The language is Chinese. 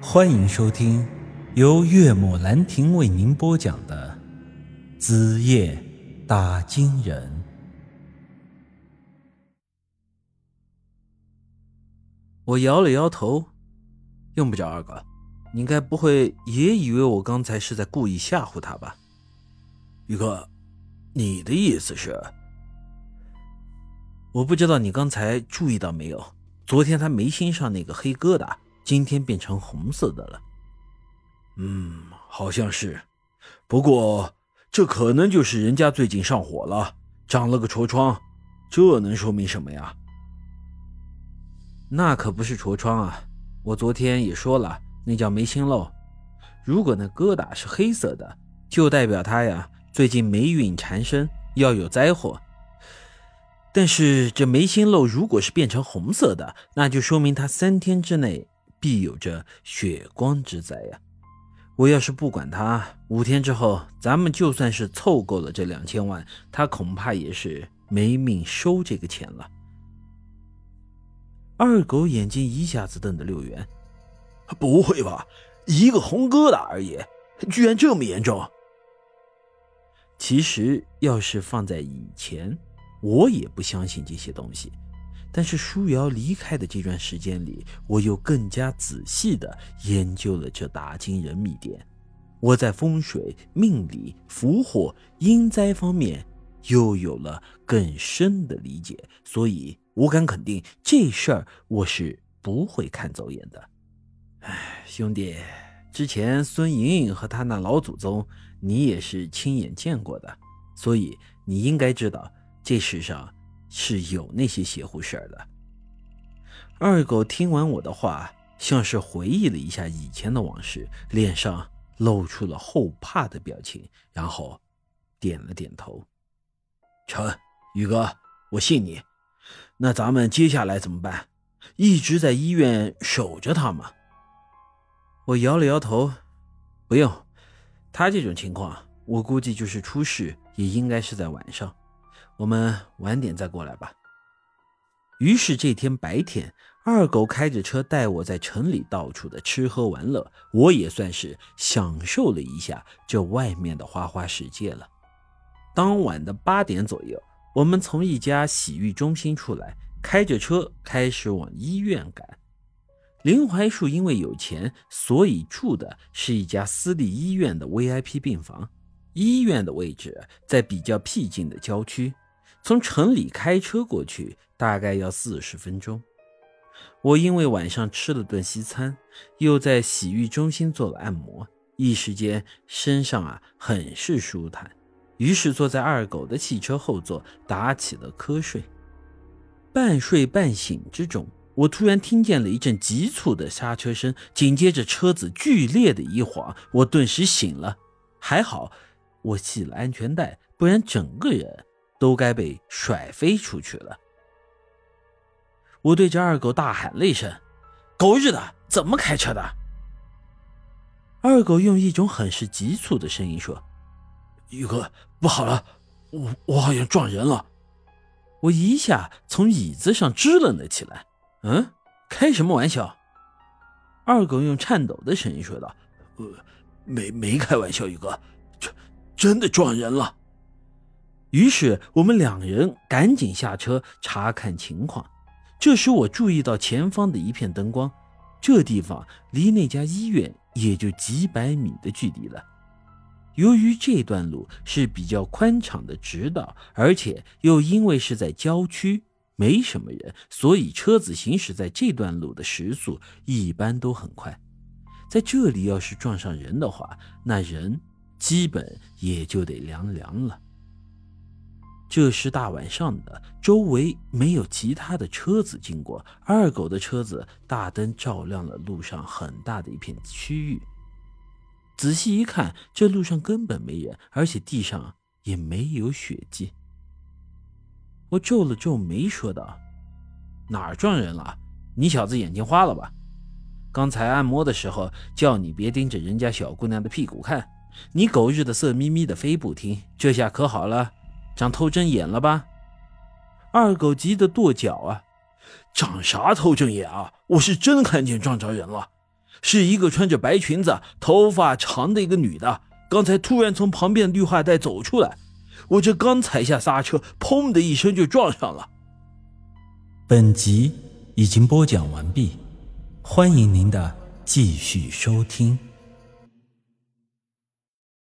欢迎收听由岳母兰亭为您播讲的《子夜打金人》。我摇了摇头，用不着二哥，你该不会也以为我刚才是在故意吓唬他吧？宇哥，你的意思是？我不知道你刚才注意到没有，昨天他眉心上那个黑疙瘩，今天变成红色的了。嗯，好像是，不过这可能就是人家最近上火了，长了个痤疮，这能说明什么呀？那可不是痤疮啊！我昨天也说了，那叫眉心漏。如果那疙瘩是黑色的，就代表他呀最近霉运缠身，要有灾祸。但是这眉心漏如果是变成红色的，那就说明他三天之内必有着血光之灾呀！我要是不管他，五天之后咱们就算是凑够了这两千万，他恐怕也是没命收这个钱了。二狗眼睛一下子瞪得溜圆，不会吧？一个红疙瘩而已，居然这么严重？其实要是放在以前。我也不相信这些东西，但是舒瑶离开的这段时间里，我又更加仔细地研究了这打金人秘典。我在风水、命理、福祸、阴灾方面又有了更深的理解，所以我敢肯定，这事儿我是不会看走眼的。哎，兄弟，之前孙莹莹和他那老祖宗，你也是亲眼见过的，所以你应该知道。这世上是有那些邪乎事儿的。二狗听完我的话，像是回忆了一下以前的往事，脸上露出了后怕的表情，然后点了点头。成，宇哥，我信你。那咱们接下来怎么办？一直在医院守着他吗？我摇了摇头，不用。他这种情况，我估计就是出事，也应该是在晚上。我们晚点再过来吧。于是这天白天，二狗开着车带我在城里到处的吃喝玩乐，我也算是享受了一下这外面的花花世界了。当晚的八点左右，我们从一家洗浴中心出来，开着车开始往医院赶。林怀树因为有钱，所以住的是一家私立医院的 VIP 病房。医院的位置在比较僻静的郊区。从城里开车过去大概要四十分钟。我因为晚上吃了顿西餐，又在洗浴中心做了按摩，一时间身上啊很是舒坦，于是坐在二狗的汽车后座打起了瞌睡。半睡半醒之中，我突然听见了一阵急促的刹车声，紧接着车子剧烈的一晃，我顿时醒了。还好我系了安全带，不然整个人。都该被甩飞出去了！我对着二狗大喊了一声：“狗日的，怎么开车的？”二狗用一种很是急促的声音说：“宇哥，不好了，我我好像撞人了！”我一下从椅子上支棱了起来。“嗯，开什么玩笑？”二狗用颤抖的声音说道：“呃，没没开玩笑，宇哥，真真的撞人了。”于是我们两人赶紧下车查看情况。这时我注意到前方的一片灯光，这地方离那家医院也就几百米的距离了。由于这段路是比较宽敞的直道，而且又因为是在郊区，没什么人，所以车子行驶在这段路的时速一般都很快。在这里要是撞上人的话，那人基本也就得凉凉了。这是大晚上的，周围没有其他的车子经过。二狗的车子大灯照亮了路上很大的一片区域。仔细一看，这路上根本没人，而且地上也没有血迹。我皱了皱眉，说道：“哪儿撞人了？你小子眼睛花了吧？刚才按摩的时候叫你别盯着人家小姑娘的屁股看，你狗日的色眯眯的非不听，这下可好了。”长透针眼了吧？二狗急得跺脚啊！长啥透针眼啊？我是真看见撞着人了。是一个穿着白裙子、头发长的一个女的，刚才突然从旁边绿化带走出来，我这刚踩下刹车，砰的一声就撞上了。本集已经播讲完毕，欢迎您的继续收听。